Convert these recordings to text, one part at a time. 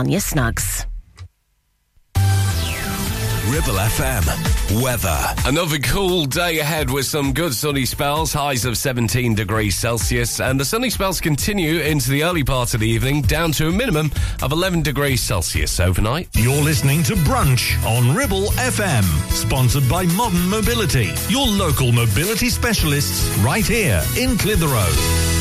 Tanya Snuggs. Ribble FM. Weather. Another cool day ahead with some good sunny spells, highs of 17 degrees Celsius, and the sunny spells continue into the early part of the evening, down to a minimum of 11 degrees Celsius overnight. You're listening to Brunch on Ribble FM, sponsored by Modern Mobility, your local mobility specialists right here in Clitheroe.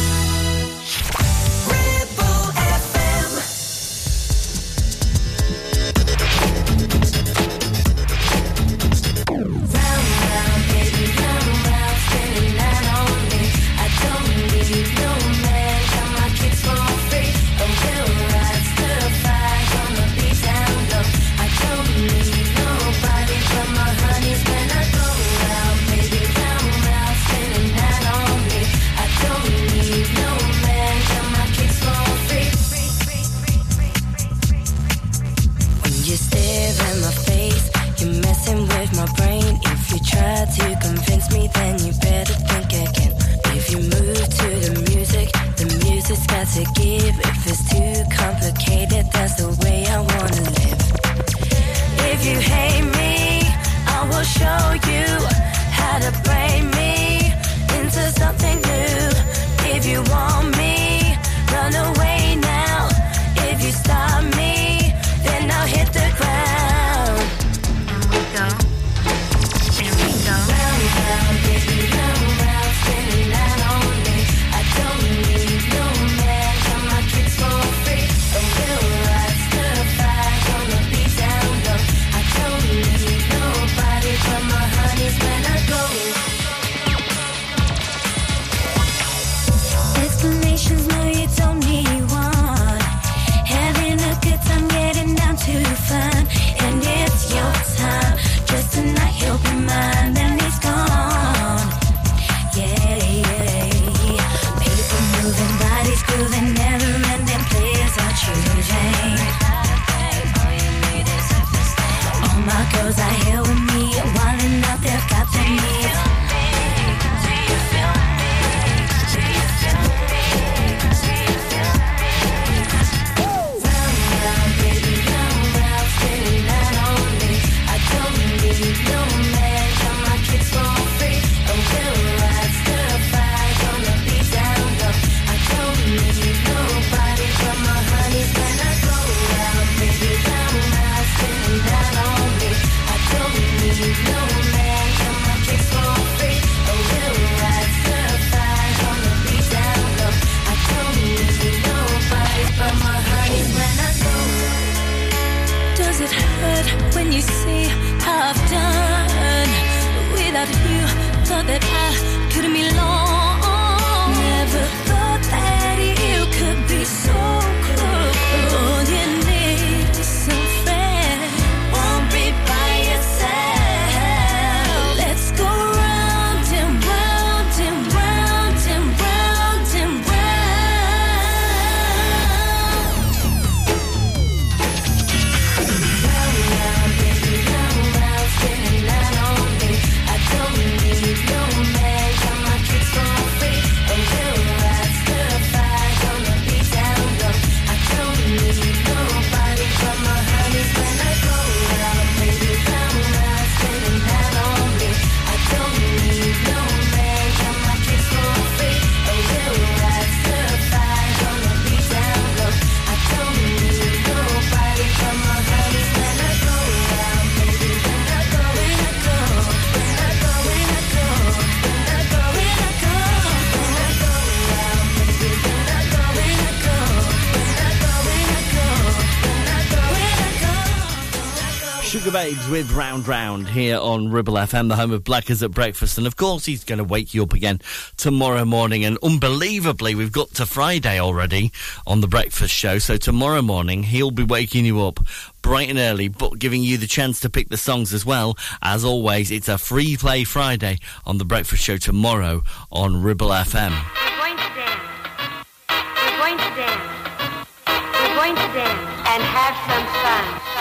With Round Round here on Ribble FM, the home of Blackers at Breakfast. And of course, he's going to wake you up again tomorrow morning. And unbelievably, we've got to Friday already on the breakfast show. So tomorrow morning, he'll be waking you up bright and early, but giving you the chance to pick the songs as well. As always, it's a free play Friday on the breakfast show tomorrow on Ribble FM. We're going to dance. We're going to dance. We're going to dance and have some fun.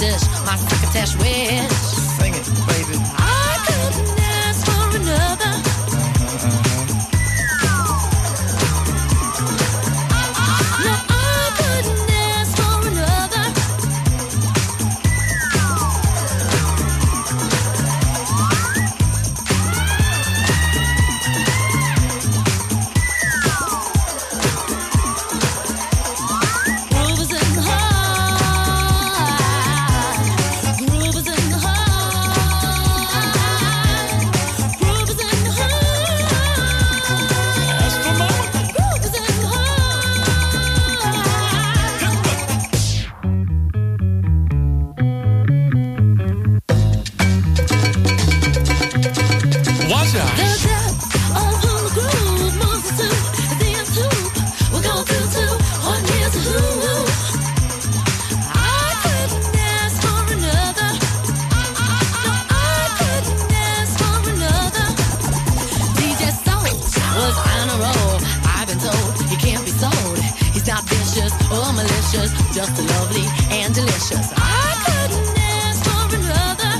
Dish, my crocketesh wish. Sing just lovely and delicious. I couldn't ask for another.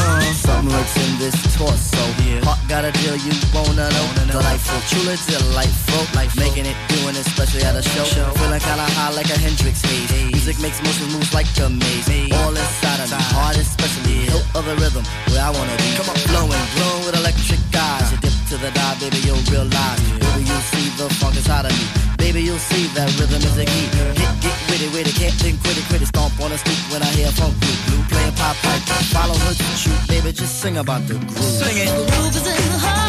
Uh, something lurks in this torso. Heart got a deal you wanna know. Delightful, truly delightful. Life making it, doing it, especially at a show. Feeling kinda high like a Hendrix haze. Music makes motion moves like a maze. All inside of me, heart especially. Hilt of the rhythm, where I wanna be. Come on, flowing, glowing with electric eyes. You dip to the dive, baby, you'll realize. Baby, you'll see the funk inside of me. Baby, you'll see that rhythm is a key. Get, get witty, witty, can't think, quit it, quit it. Stomp on the street when I hear a funk blue, blue playing pop pipe. Follow her to shoot, baby, just sing about the groove. Sing it. The Groove is in the heart.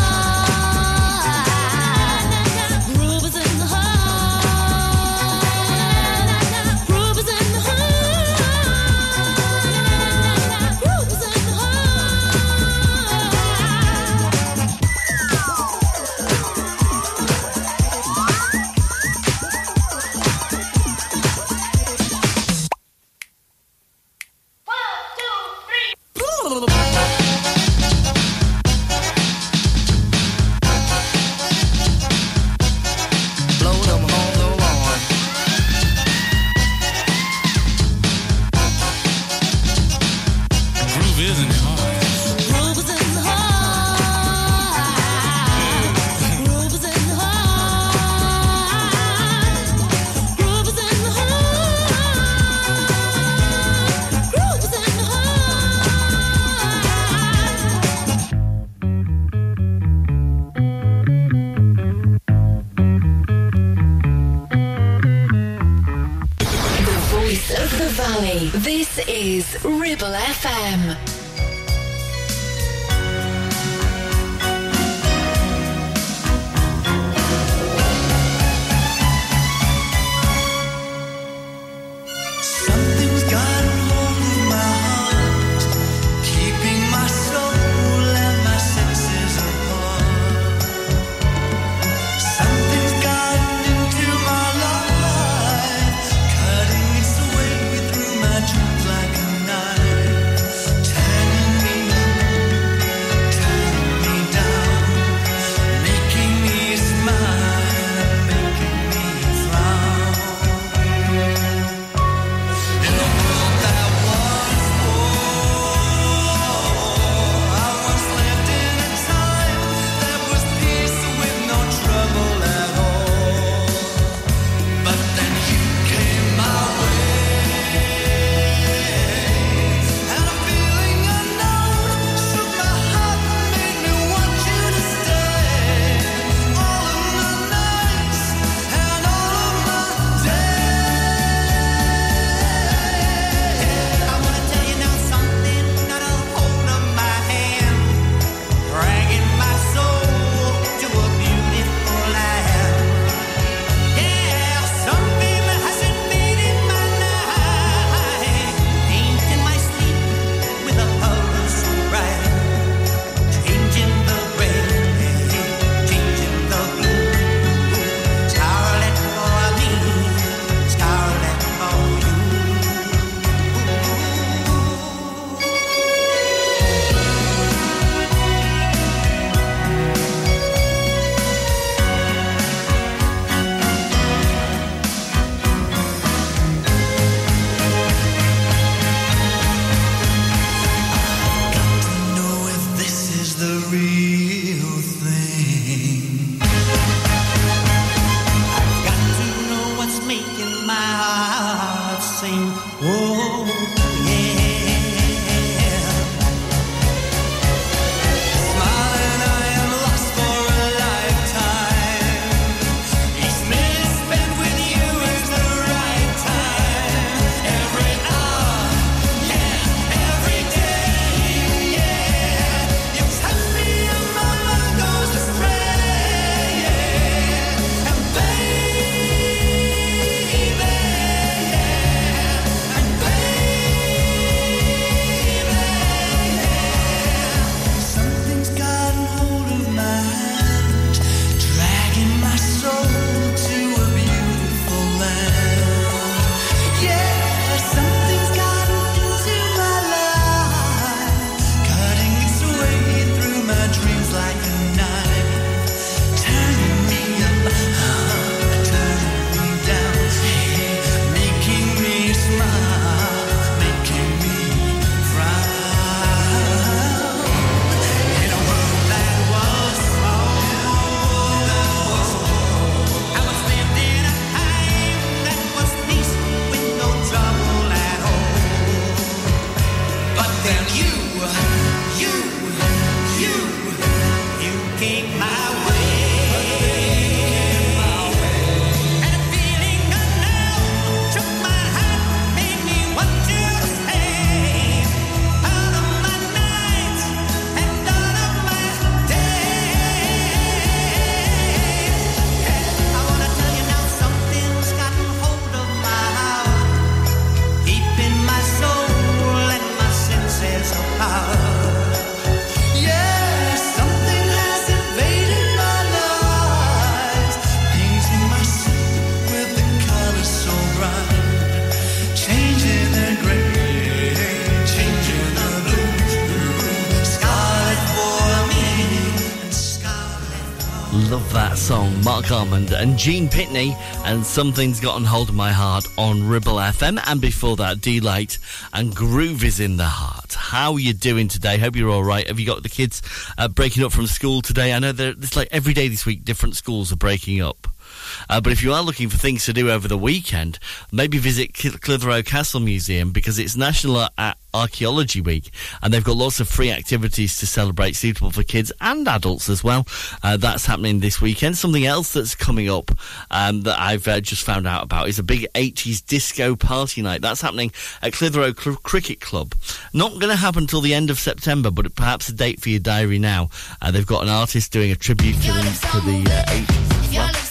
Almond and Gene Pitney and Something's Gotten Hold of My Heart on Ribble FM. And before that, Deee-Lite and Groove is in the Heart. How are you doing today? Hope you're all right. Have you got the kids uh, breaking up from school today? I know it's like every day this week, different schools are breaking up. Uh, but if you are looking for things to do over the weekend, maybe visit Clitheroe Castle Museum because it's National Ar- Archaeology Week and they've got lots of free activities to celebrate, suitable for kids and adults as well. Uh, that's happening this weekend. Something else that's coming up um, that I've uh, just found out about is a big 80s disco party night. That's happening at Clitheroe Cl- Cricket Club. Not going to happen until the end of September, but perhaps a date for your diary now. Uh, they've got an artist doing a tribute to, to the uh, 80s.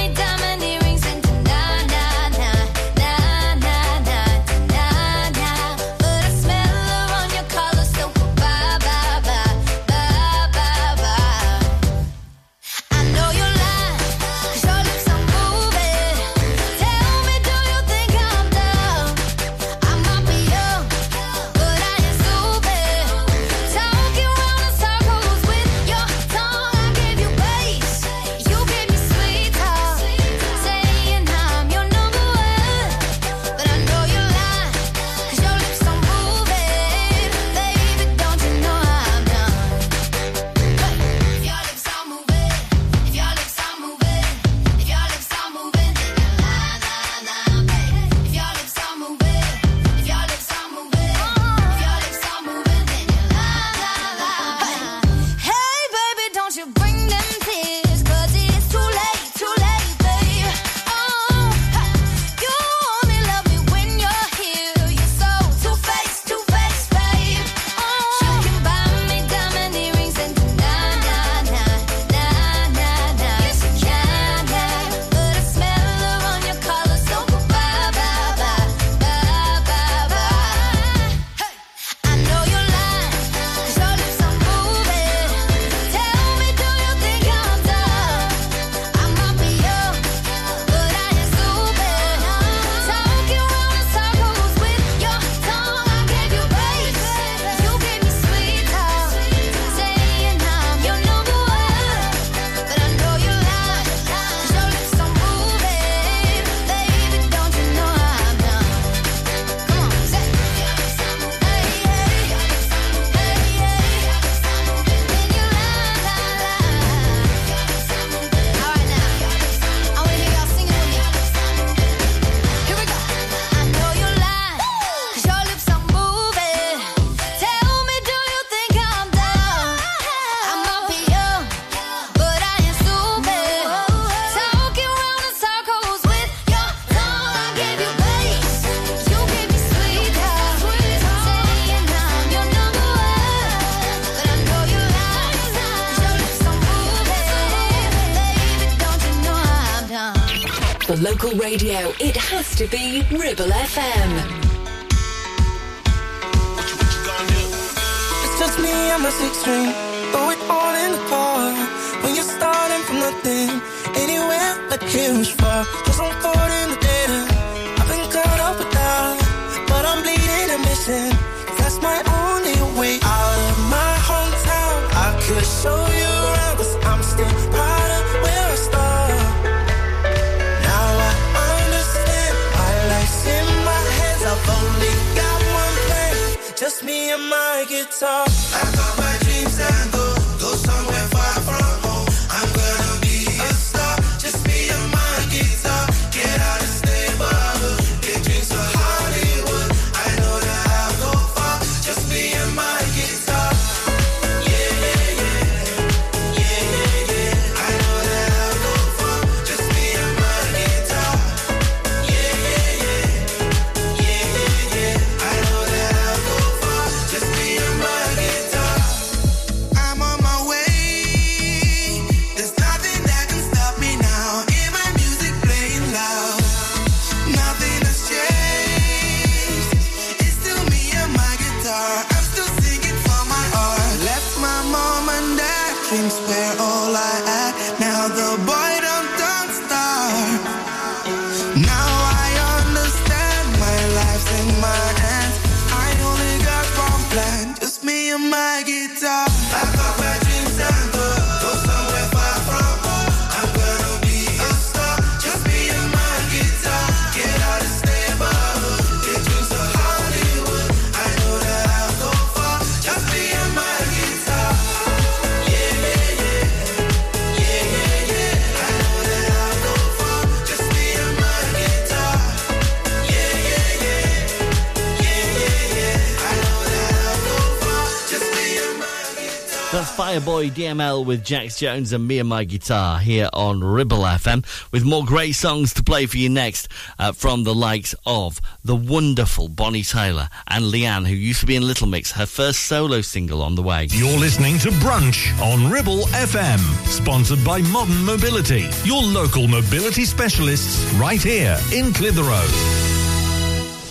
Fireboy DML with Jax Jones and me and my guitar here on Ribble FM with more great songs to play for you next uh, from the likes of the wonderful Bonnie Tyler and Leigh-Anne, who used to be in Little Mix, her first solo single on the way. You're listening to Brunch on Ribble FM, sponsored by Modern Mobility, your local mobility specialists right here in Clitheroe.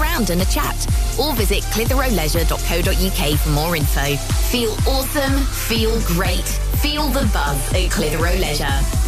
around and a chat. Or visit clitheroeleisure.co.uk for more info. Feel awesome, feel great, feel the buzz at Clitheroe Leisure.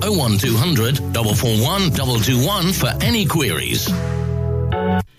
01200 441 221 for any queries.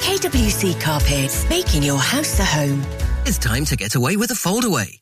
KWC Carpets, making your house a home. It's time to get away with a foldaway.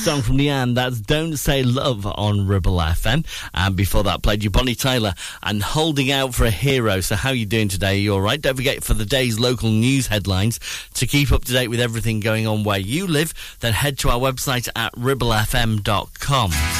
song from Leigh-Anne. That's Don't Say Love on Ribble FM. And before that, played you Bonnie Tyler and Holding Out for a Hero. So, how are you doing today? Are you all right? Don't forget for the day's local news headlines to keep up to date with everything going on where you live, then head to our website at ribblefm.com.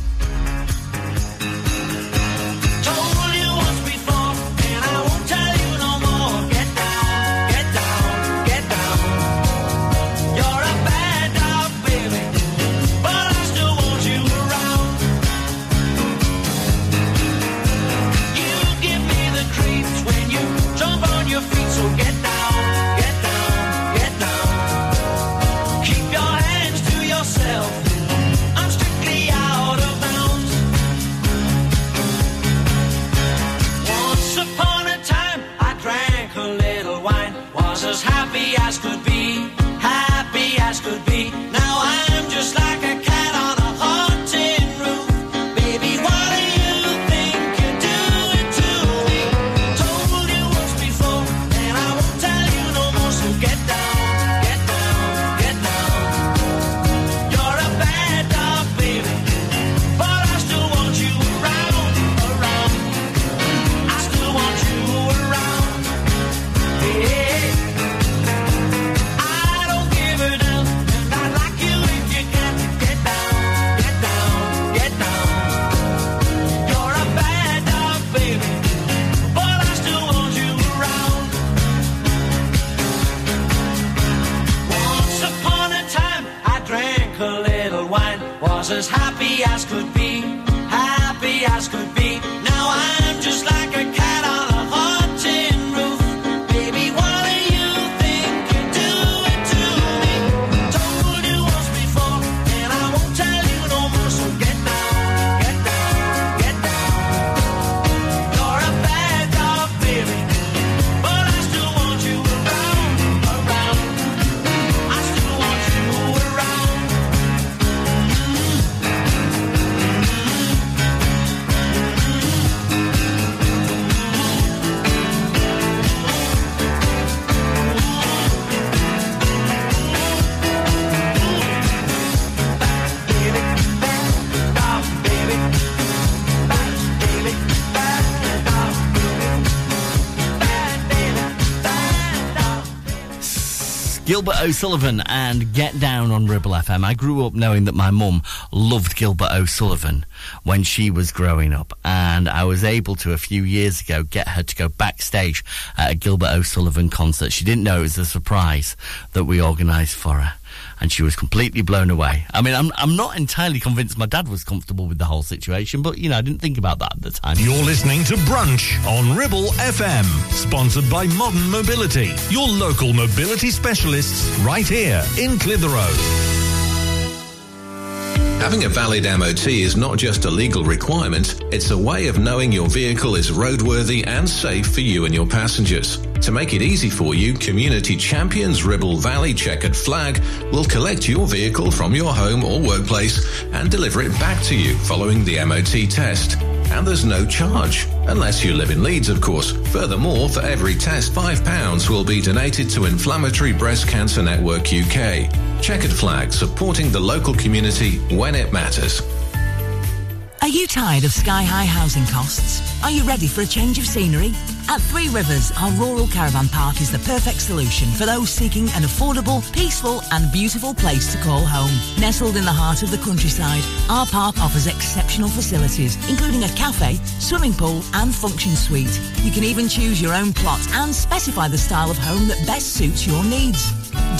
Gilbert O'Sullivan and Get Down on Ribble FM. I grew up knowing that my mum loved Gilbert O'Sullivan when she was growing up, and I was able to a few years ago get her to go backstage at a Gilbert O'Sullivan concert. She didn't know it was a surprise that we organised for her. And she was completely blown away. I mean, I'm I'm not entirely convinced my dad was comfortable with the whole situation, but you know, I didn't think about that at the time. You're listening to Brunch on Ribble FM, sponsored by Modern Mobility, your local mobility specialists right here in Clitheroe. Having a valid MOT is not just a legal requirement, it's a way of knowing your vehicle is roadworthy and safe for you and your passengers. To make it easy for you, Community Champions Ribble Valley Checkered Flag will collect your vehicle from your home or workplace and deliver it back to you following the MOT test. And there's no charge. Unless you live in Leeds, of course. Furthermore, for every test, £5 will be donated to Inflammatory Breast Cancer Network UK. Checkered Flag, supporting the local community when it matters. Are you tired of sky high housing costs? Are you ready for a change of scenery? At Three Rivers, our rural caravan park is the perfect solution for those seeking an affordable, peaceful, and beautiful place to call home. Nestled in the heart of the countryside, our park offers exceptional facilities, including a cafe, swimming pool, and function suite. You can even choose your own plot and specify the style of home that best suits your needs.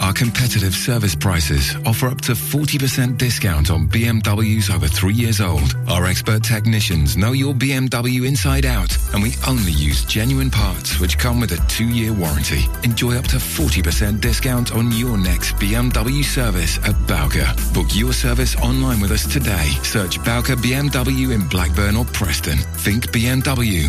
Our competitive service prices offer up to 40% discount on BMWs over three years old. Our expert technicians know your BMW inside out, and we only use genuine parts which come with a two-year warranty. Enjoy up to 40% discount on your next BMW service at Bowker. Book your service online with us today. Search Bowker BMW in Blackburn or Preston. Think BMW.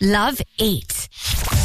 Love 8.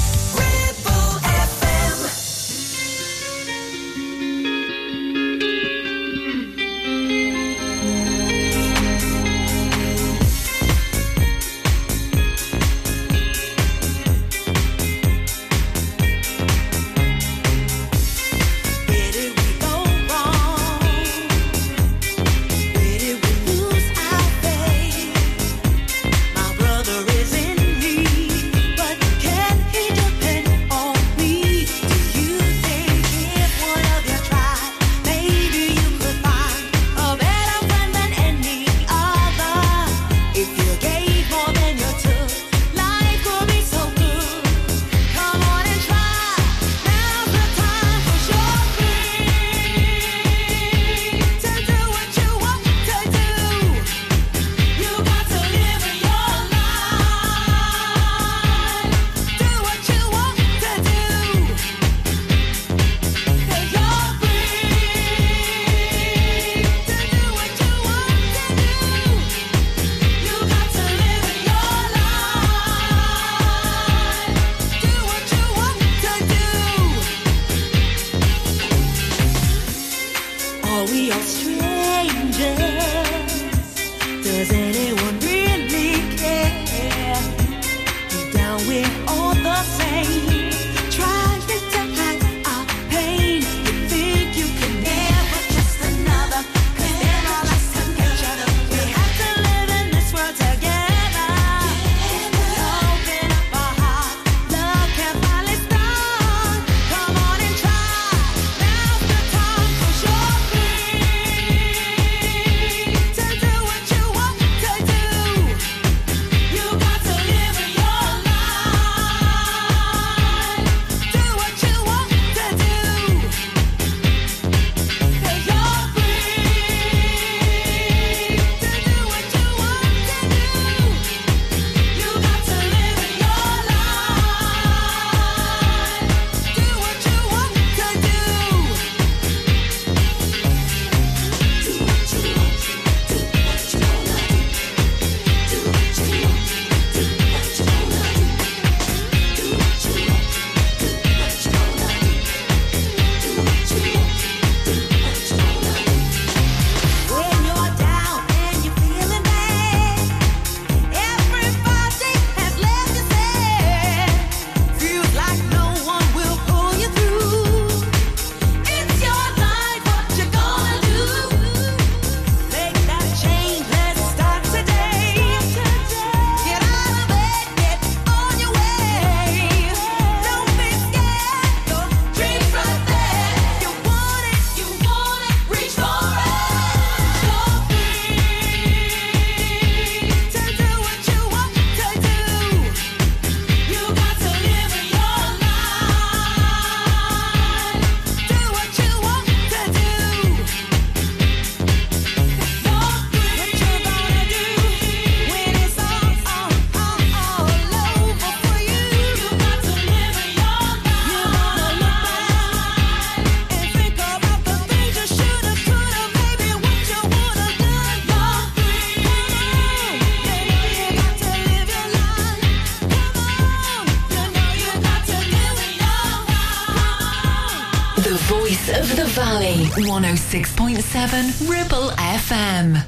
106.7 Ribble FM.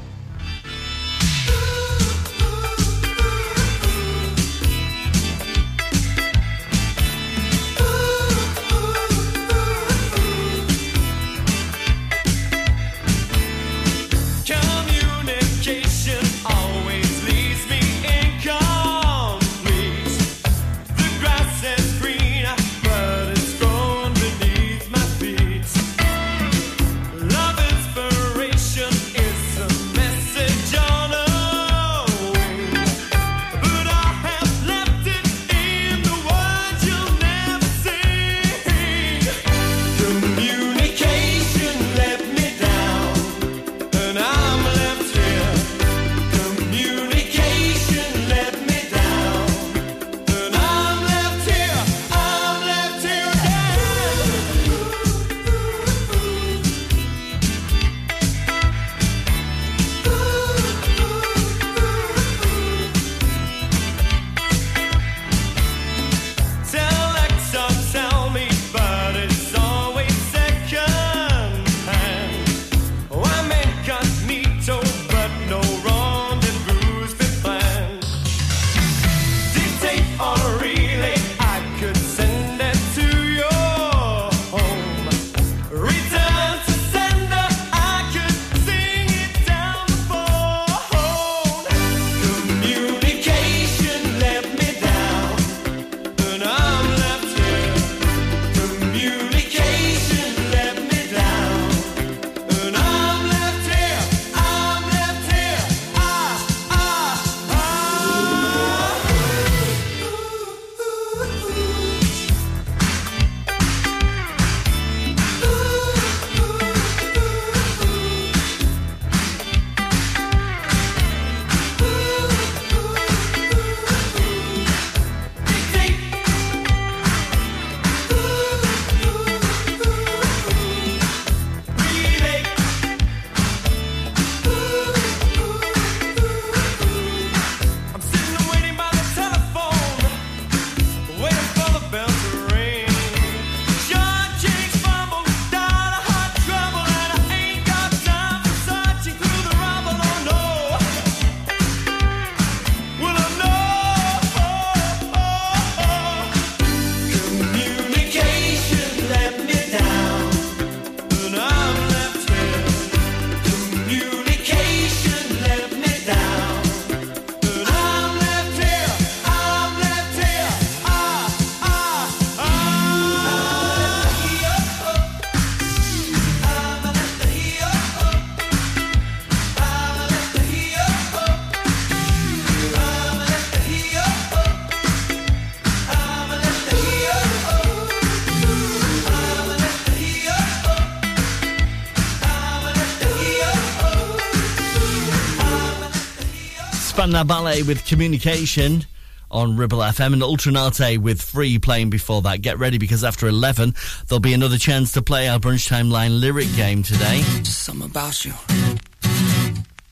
Spandau Ballet with Communication on Ribble FM and Ultra Naté with Free playing before that. Get ready because after 11, there'll be another chance to play our Brunchtime Line lyric game today. Just something about you.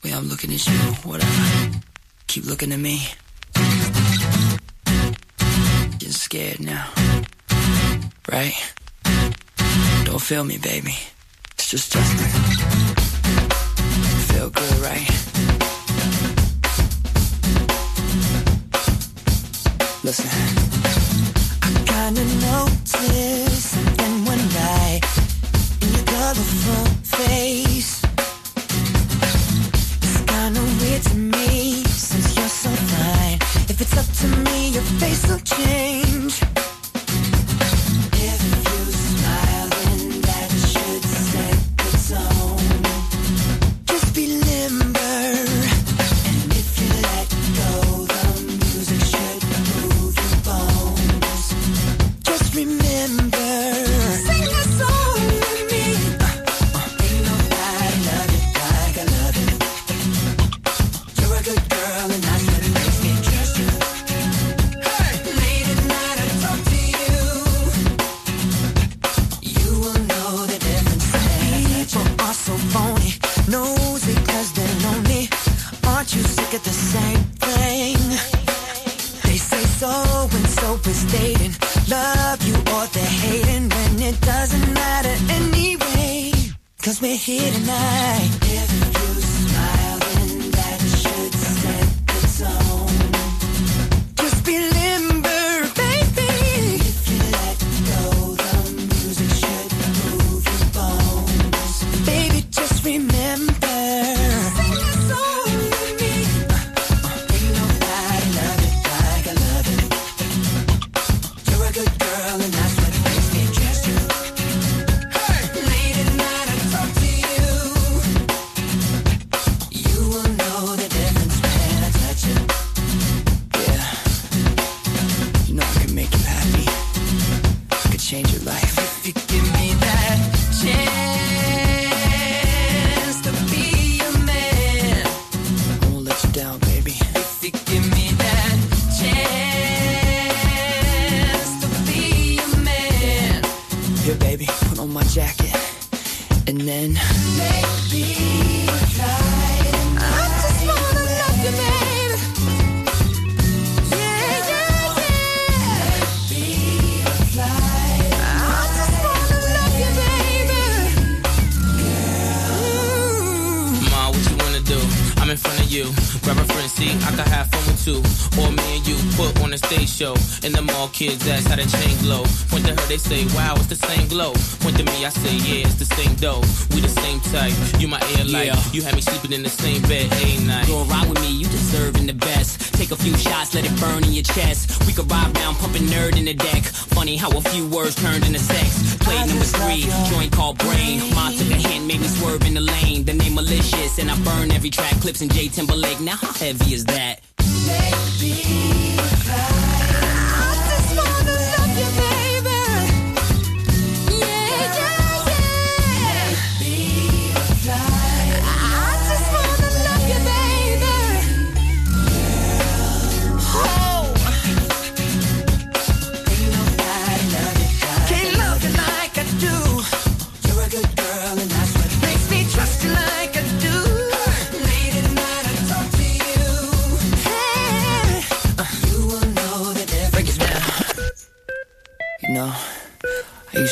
Way I'm looking at you, whatever. Keep looking at me. You're scared now. Right? Don't feel me, baby. It's just Justin. Feel good, right? Listen. I kinda noticed something one night in your colorful face. It's kinda weird to me since you're so fine. If it's up to me, your face will change. Kids ask how the chain glow. Point to her, they say, wow, it's the same glow. Point to me, I say, yeah, it's the same dough. We the same type. You my air light. Yeah. You had me sleeping in the same bed, ain't night. Go ride with me, you deserving the best. Take a few shots, let it burn in your chest. We could ride round, pumping N.E.R.D in the deck. Funny how a few words turned into sex. Play number three, joint called brain. Ma took a hint, made me swerve in the lane. The name malicious, and I burn every track. Clipse in J Timberlake. Now how heavy is that? Can't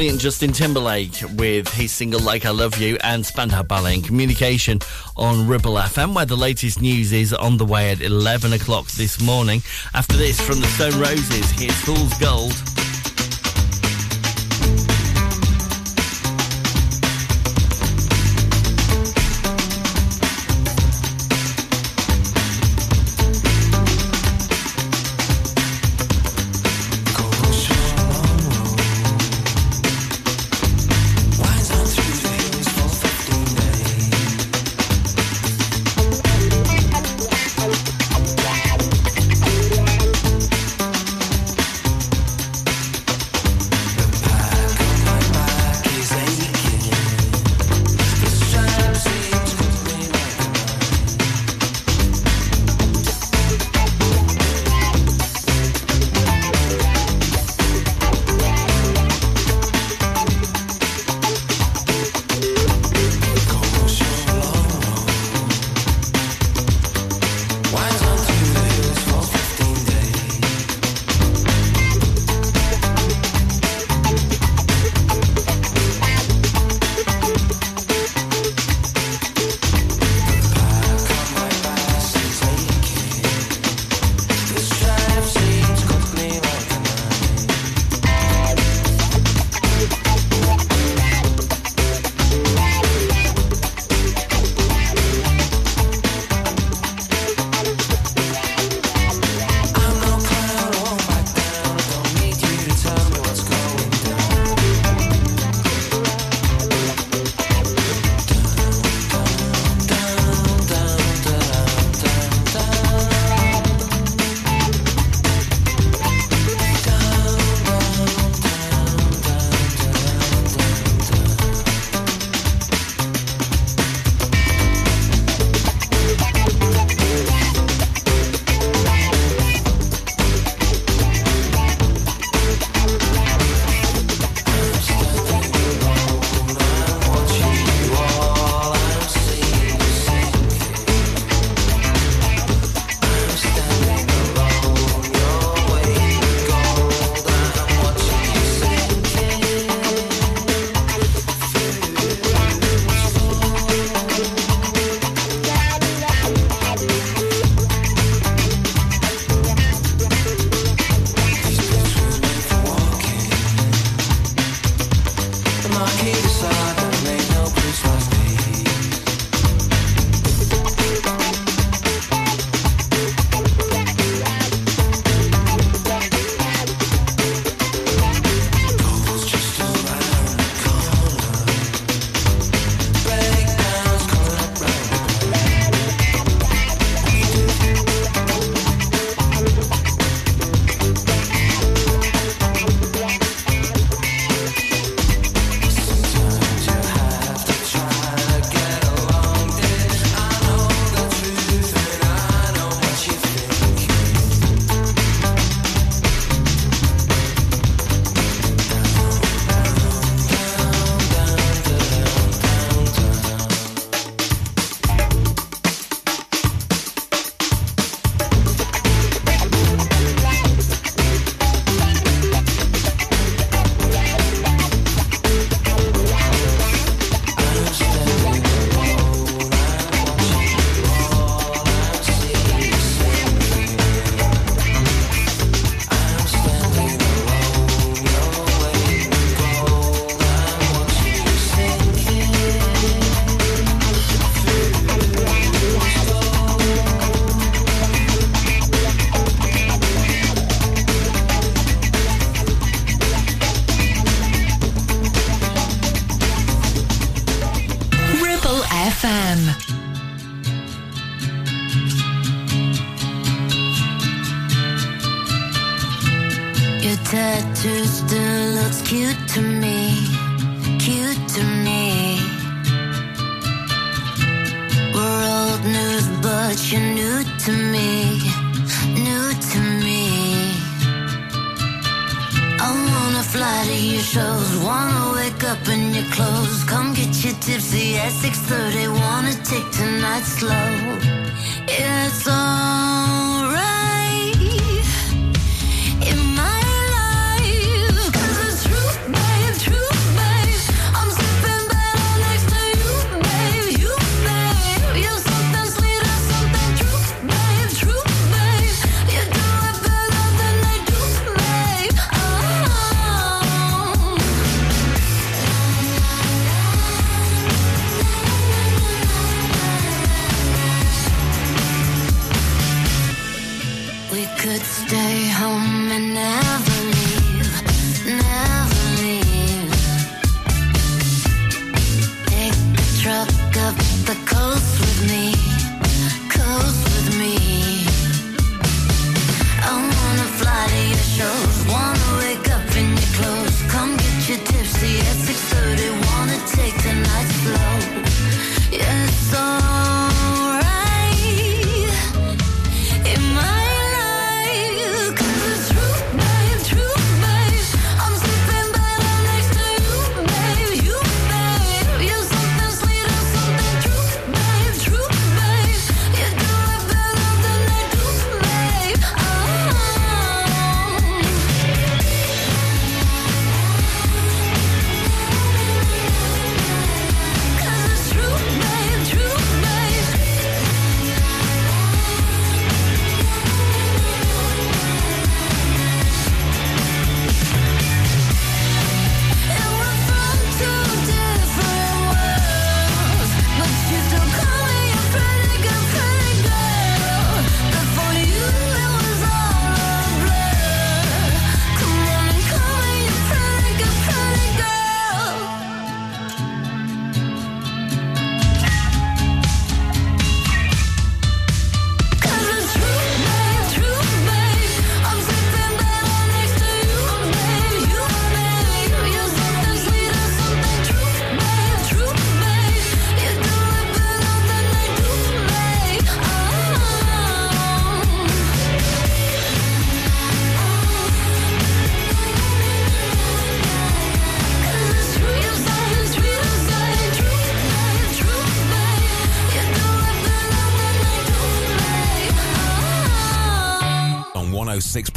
Brilliant Justin Timberlake with his single Like I Love You and Spandau Ballet in communication on Ribble FM, where the latest news is on the way at 11 o'clock this morning. After this, from the Stone Roses, here's Fool's Gold.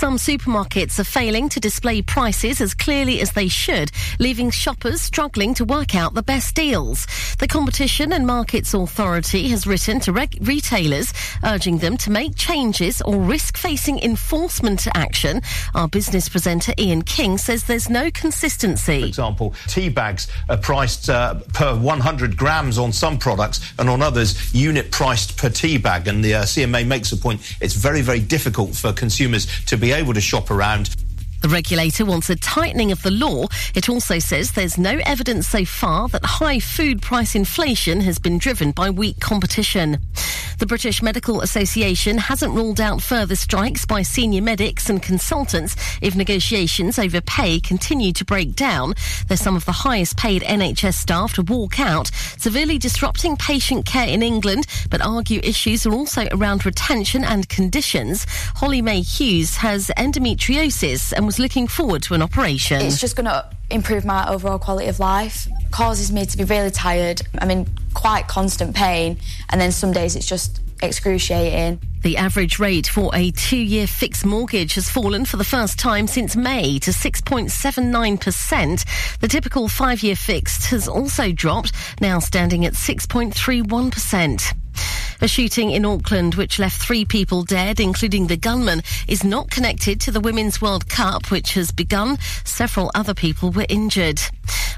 Some supermarkets are failing to display prices as clearly as they should, leaving shoppers struggling to work out the best deals. The Competition and Markets Authority has written to retailers, urging them to make changes or risk facing enforcement action. Our business presenter Ian King says there's no consistency. For example, tea bags are priced uh, per 100 grams on some products and on others unit priced per tea bag. And the uh, CMA makes the point it's very, very difficult for consumers to be able to shop around. The regulator wants a tightening of the law. It also says there's no evidence so far that high food price inflation has been driven by weak competition. The British Medical Association hasn't ruled out further strikes by senior medics and consultants if negotiations over pay continue to break down. They're some of the highest paid NHS staff to walk out, severely disrupting patient care in England, but argue issues are also around retention and conditions. Holly May Hughes has endometriosis and was looking forward to an operation. It's just going to improve my overall quality of life. Causes me to be really tired. I'm in quite constant pain, and then some days it's just excruciating. The average rate for a two year fixed mortgage has fallen for the first time since May to 6.79%. The typical five year fixed has also dropped, now standing at 6.31%. A shooting in Auckland, which left three people dead, including the gunman, is not connected to the Women's World Cup, which has begun. Several other people were injured.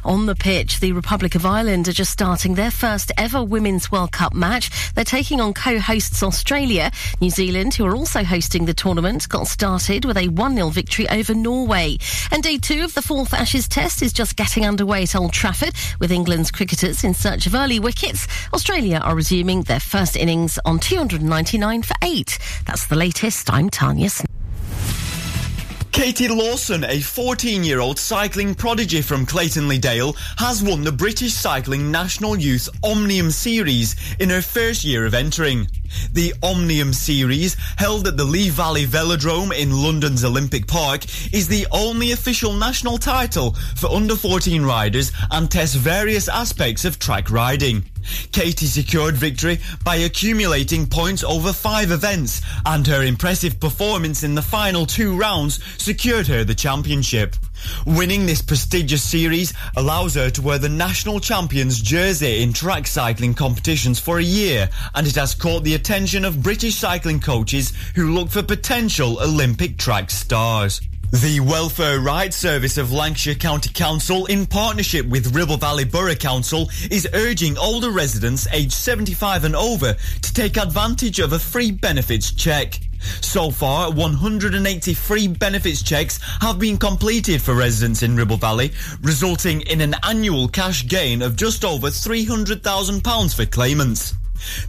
On the pitch, the Republic of Ireland are just starting their first ever Women's World Cup match. They're taking on co-hosts Australia. New Zealand, who are also hosting the tournament, got started with a 1-0 victory over Norway. And day two of the fourth Ashes Test is just getting underway at Old Trafford, with England's cricketers in search of early wickets. Australia are resuming their first innings on 299 for eight. That's the latest. I'm Tanya. Katie Lawson, a 14 year old cycling prodigy from Clayton Dale, has won the British Cycling National Youth Omnium Series in her first year of entering. The Omnium Series, held at the Lee Valley Velodrome in London's Olympic Park, is the only official national title for under 14 riders and tests various aspects of track riding. Katie secured victory by accumulating points over five events, and her impressive performance in the final two rounds secured her the championship. Winning this prestigious series allows her to wear the national champion's jersey in track cycling competitions for a year, and it has caught the attention of British cycling coaches who look for potential Olympic track stars. The Welfare Rights Service of Lancashire County Council, in partnership with Ribble Valley Borough Council, is urging older residents aged 75 and over to take advantage of a free benefits check. So far, 183 benefits checks have been completed for residents in Ribble Valley, resulting in an annual cash gain of just over £300,000 for claimants.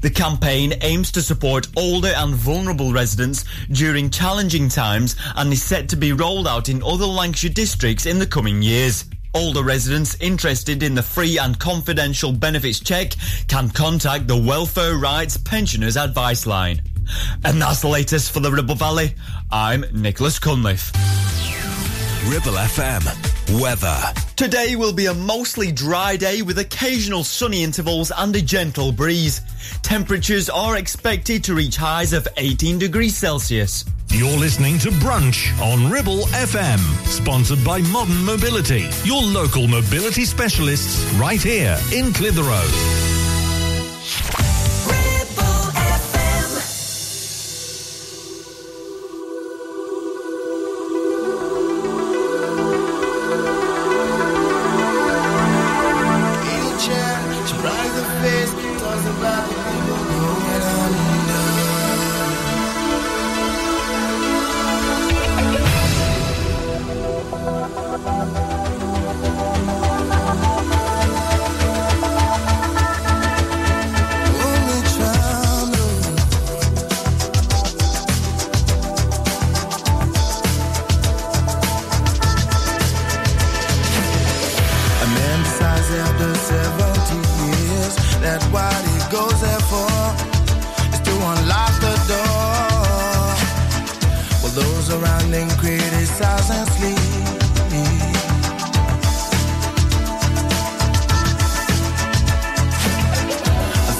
The campaign aims to support older and vulnerable residents during challenging times and is set to be rolled out in other Lancashire districts in the coming years. Older residents interested in the free and confidential benefits check can contact the Welfare Rights Pensioners Advice Line. And that's the latest for the Ribble Valley. I'm Nicholas Cunliffe. Ribble FM. Weather. Today will be a mostly dry day with occasional sunny intervals and a gentle breeze. Temperatures are expected to reach highs of 18 degrees Celsius. You're listening to Brunch on Ribble FM, sponsored by Modern Mobility, your local mobility specialists right here in Clitheroe. Goes there for is to unlock the door. While those around him criticize and sleep.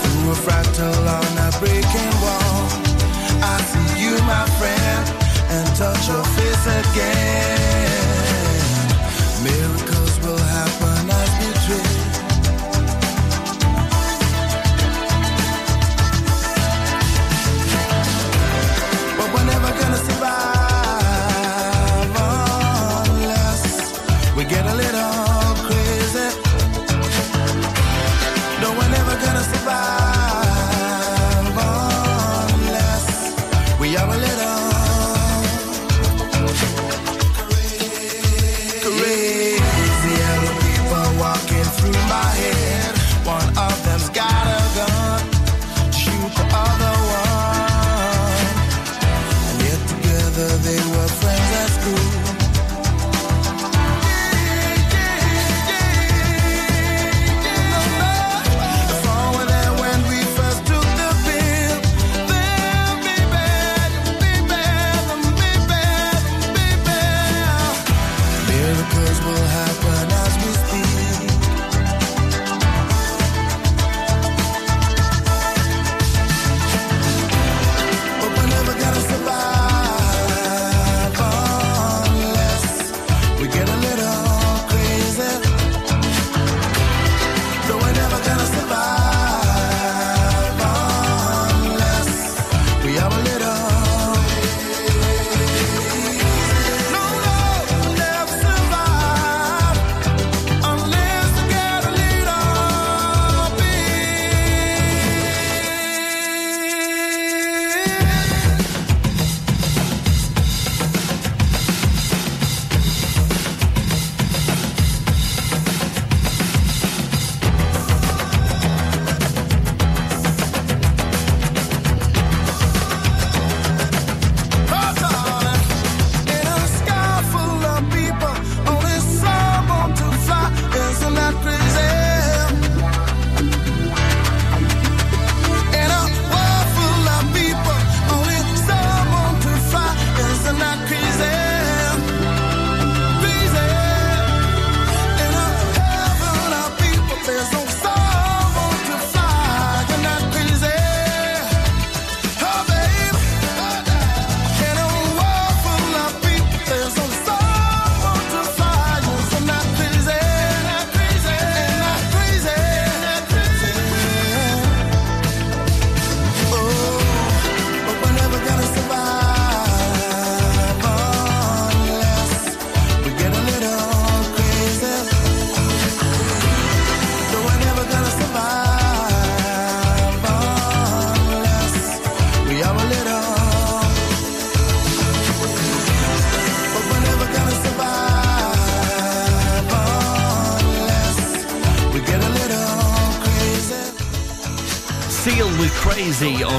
Through a fractal on a breaking wall, I see you, my friend, and touch your face again.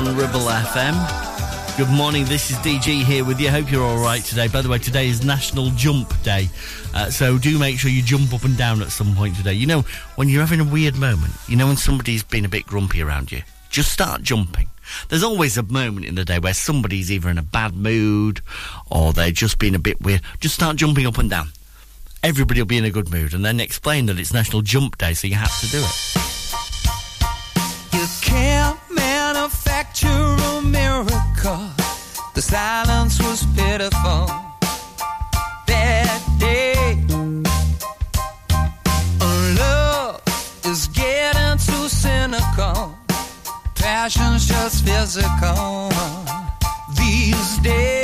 on Ribble FM. Good morning, this is DG here with you. Hope you're all right today. By the way, today is National Jump Day, uh, so do make sure you jump up and down at some point today. You know, when you're having a weird moment, you know, when somebody's been a bit grumpy around you, just start jumping. There's always a moment in the day where somebody's either in a bad mood or they're just being a bit weird. Just start jumping up and down. Everybody will be in a good mood, and then explain that it's National Jump Day, so you have to do it. The silence was pitiful that day. Love is getting too cynical. Passion's just physical these days.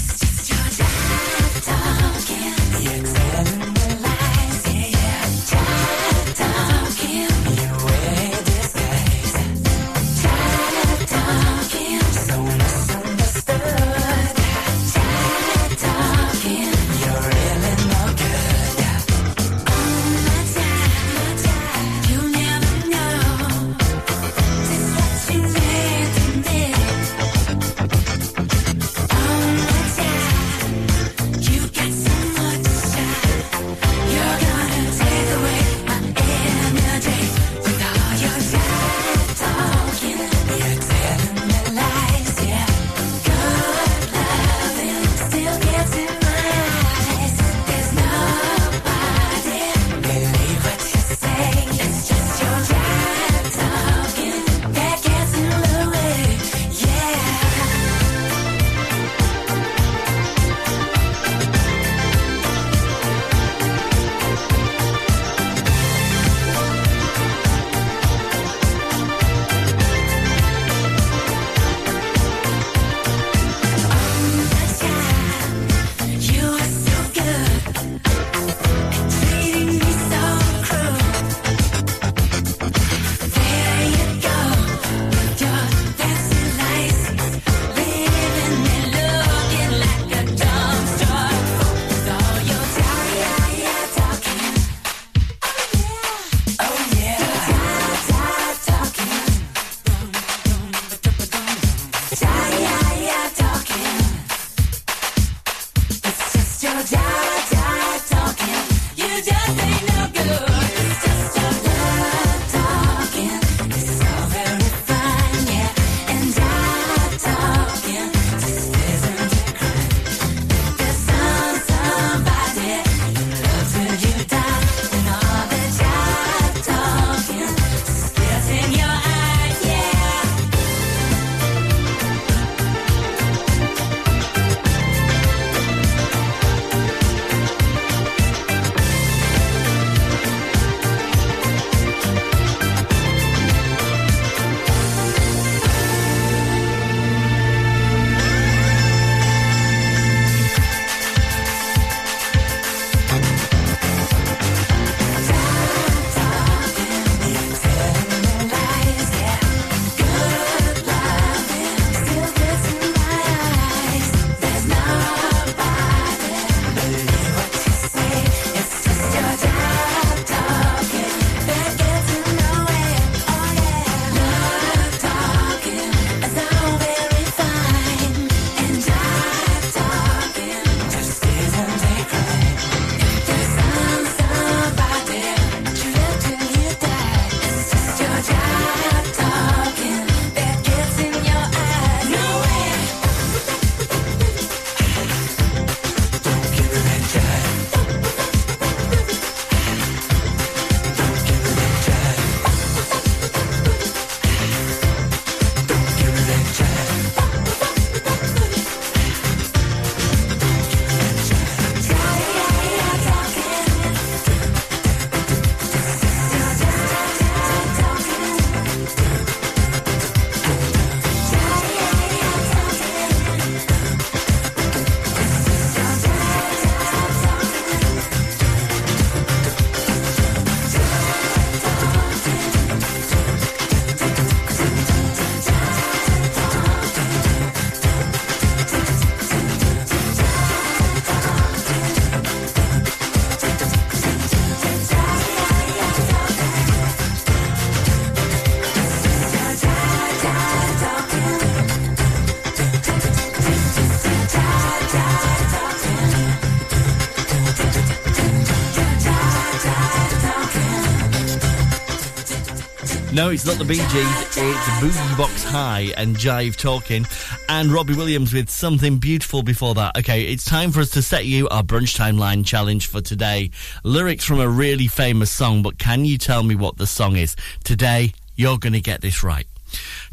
No, it's not the Bee Gees. It's Boogie Box High and Jive Talking, and Robbie Williams with Something Beautiful before that. Okay, it's time for us to set you our brunch timeline challenge for today. Lyrics from a really famous song, but can you tell me what the song is? Today, you're going to get this right.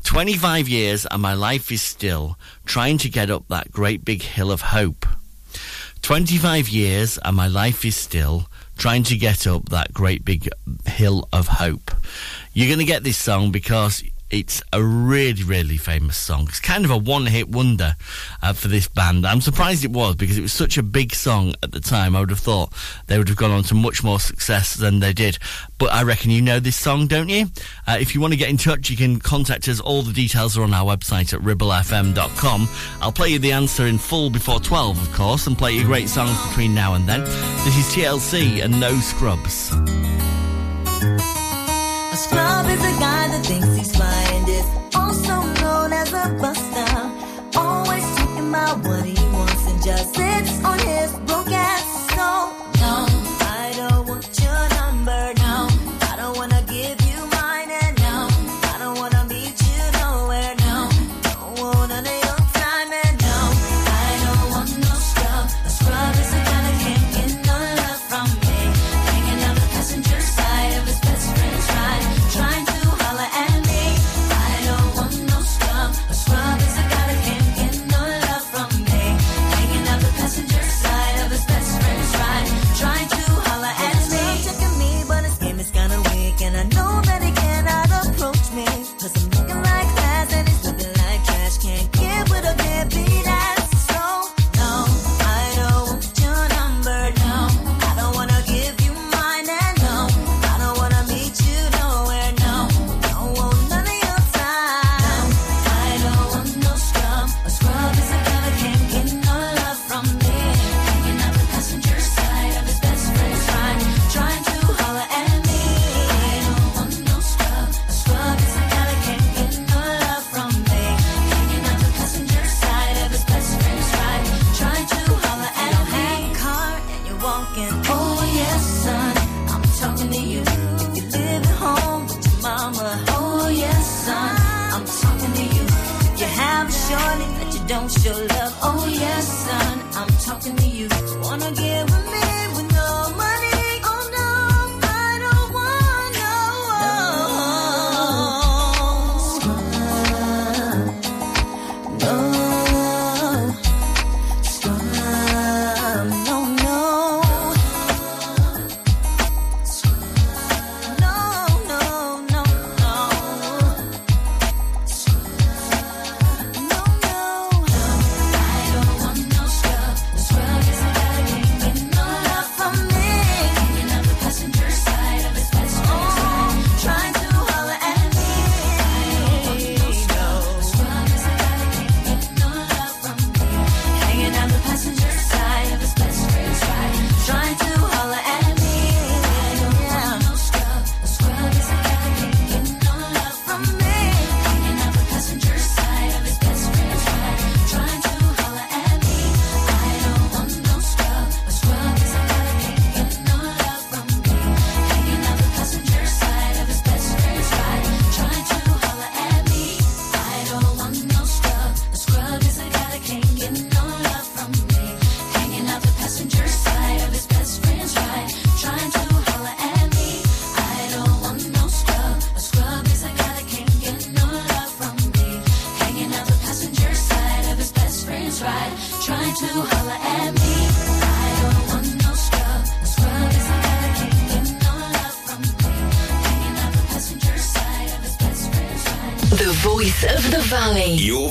25 years and my life is still trying to get up that great big hill of hope. 25 years and my life is still trying to get up that great big hill of hope. You're going to get this song because it's a really, really famous song. It's kind of a one hit wonder uh, for this band. I'm surprised it was because it was such a big song at the time. I would have thought they would have gone on to much more success than they did. But I reckon you know this song, don't you? Uh, if you want to get in touch, you can contact us. All the details are on our website at ribblefm.com. I'll play you the answer in full before 12, of course, and play you great songs between now and then. This is TLC and No Scrubs. A scrub is a guy that thinks blockbuster. Always checking out what he wants and just sits on him.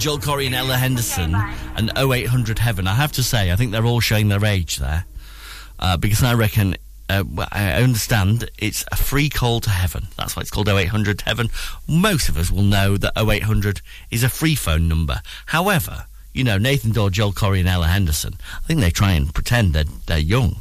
Joel Corry, and Ella Henderson, and 0800 Heaven. I have to say, I think they're all showing their age there, uh, because I reckon. Uh, I understand it's a free call to heaven. That's why it's called 0800 Heaven. Most of us will know that 0800 is a free phone number. However, you know, Nathan Dawe, Joel Corry, and Ella Henderson, I think they try and pretend they're, they're young.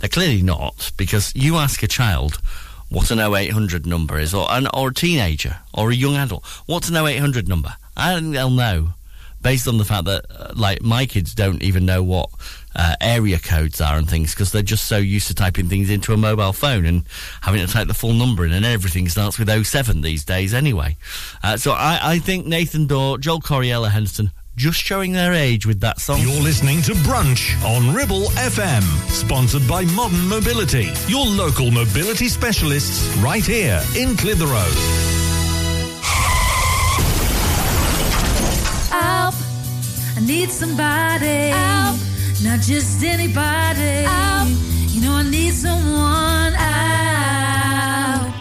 They're clearly not, because you ask a child what an 0800 number is, or, an, or a teenager, or a young adult, what's an 0800 number? I don't think they'll know, based on the fact that, uh, like, my kids don't even know what uh, area codes are and things, because they're just so used to typing things into a mobile phone and having to type the full number in, and everything starts with 07 these days anyway. Uh, so I, I think Nathan Dawe, Joel Corry Ella Henderson, just showing their age with that song. You're listening to Brunch on Ribble FM, sponsored by Modern Mobility, your local mobility specialists right here in Clitheroe. I need somebody. Help! Not just anybody. Help! You know I need someone. Help!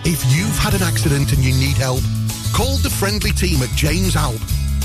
If you've had an accident and you need help, call the friendly team at James Alpe.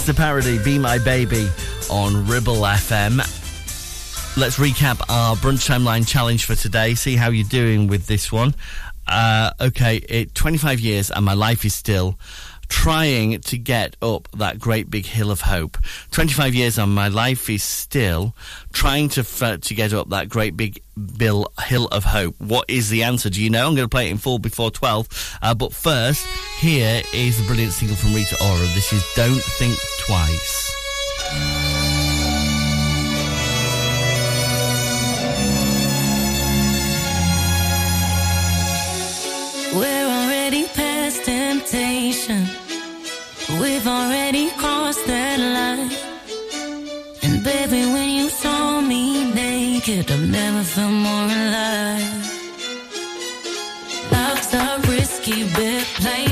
the Paradis, Be My Baby on Ribble FM. Let's recap our brunch timeline challenge for today. See how you're doing with this one. Uh, okay, it, 25 years and my life is still trying to get up that great big hill of hope. 25 years on, my life is still trying to f- uh, to get up that great big bill hill of hope. What is the answer? Do you know? I'm going to play it in full before 12. Uh, but first, here is a brilliant single from Rita Ora. This is Don't Think Twice. We've already crossed that line. And baby, when you saw me naked, I've never felt more alive. Love's a risky bit, play.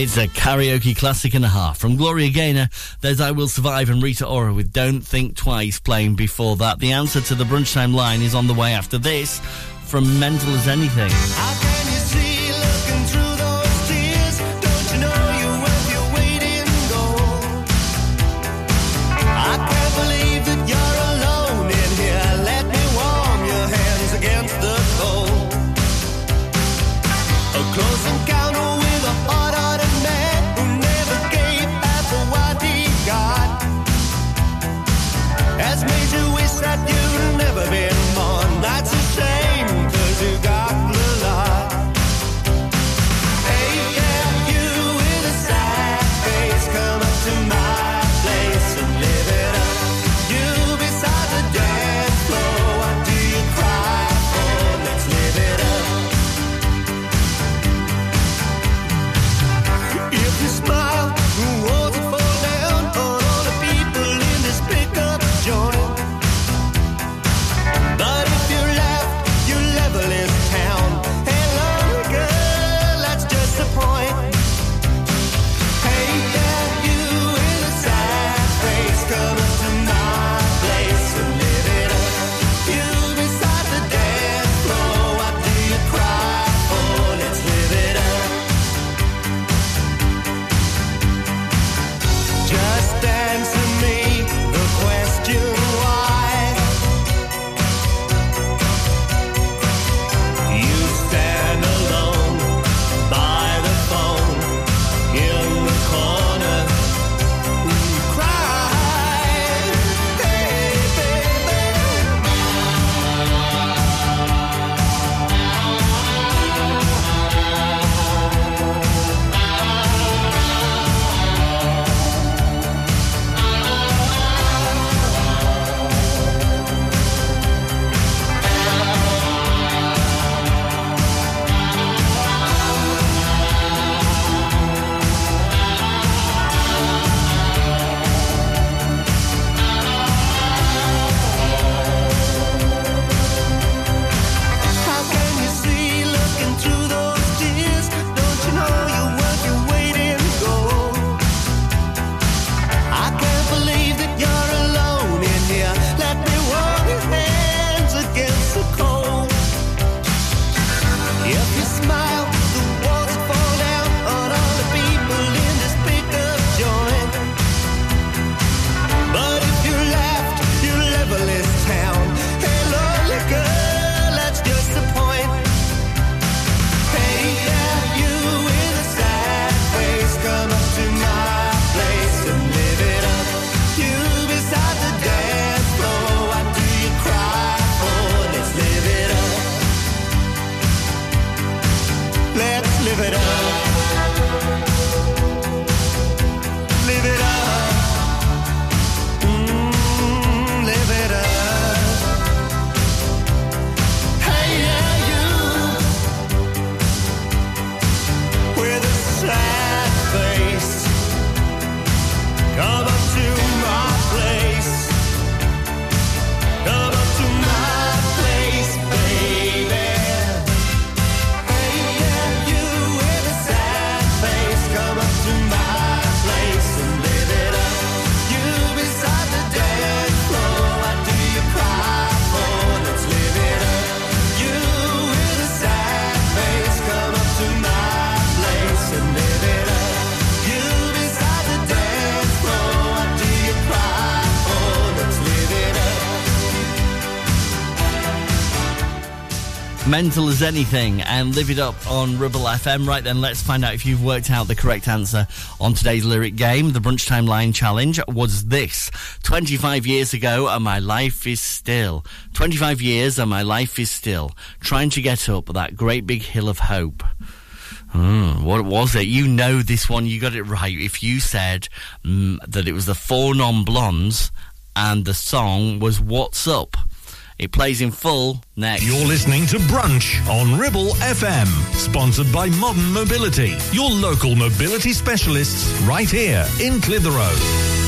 It's a karaoke classic and a half from Gloria Gaynor. There's I Will Survive and Rita Ora with Don't Think Twice playing before that. The answer to the brunchtime line is on the way after this from Mental as Anything. Mental as Anything and Live It Up on Ribble FM. Right then, let's find out if you've worked out the correct answer on today's lyric game. The Brunch Time Line Challenge was this 25 years ago, and my life is still. 25 years, and my life is still. Trying to get up that great big hill of hope. Mm, what was it? You know this one, you got it right. If you said mm, that it was the Four Non Blondes and the song was What's Up. It plays in full next. You're listening to Brunch on Ribble FM, sponsored by Modern Mobility, your local mobility specialists right here in Clitheroe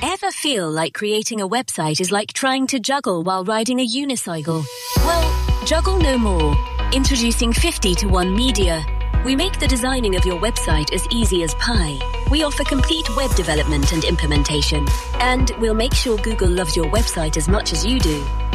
Ever feel like creating a website is like trying to juggle while riding a unicycle? Well, juggle no more. Introducing 50 to 1 Media. We make the designing of your website as easy as pie. We offer complete web development and implementation. And we'll make sure Google loves your website as much as you do.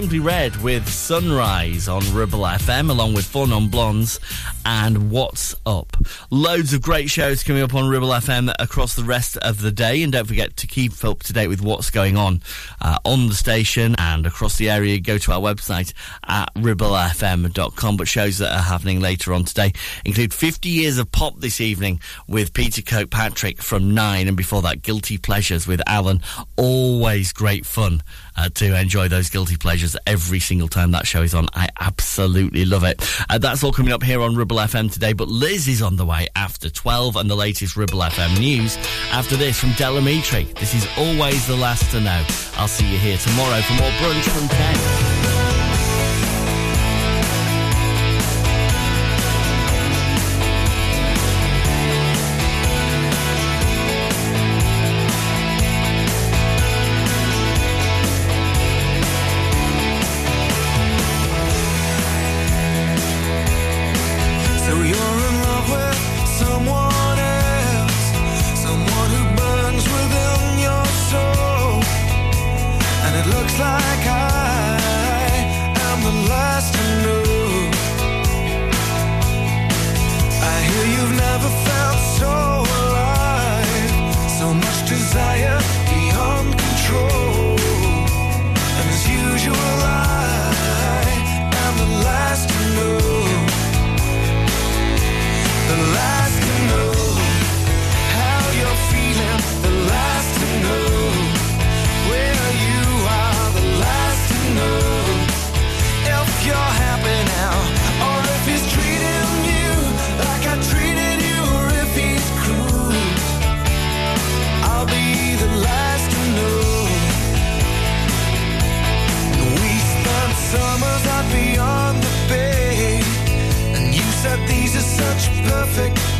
Simply Red with Sunrise on Ribble FM, along with Four Non Blondes and What's Up. Loads of great shows coming up on Ribble FM across the rest of the day, and don't forget to keep up to date with what's going on uh, on the station and across the area. Go to our website at ribblefm.com. But shows that are happening later on today include 50 Years of Pop this evening with Peter Kirkpatrick from 9, and before that, Guilty Pleasures with Alan. Always great fun uh, to enjoy those guilty pleasures every single time that show is on. I absolutely love it. Uh, that's all coming up here on Ribble FM today, but Liz is on the way after 12 and the latest Ribble FM news. After this from Del Amitri, this is always the last to know. I'll see you here tomorrow for more brunch from 10.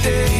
day.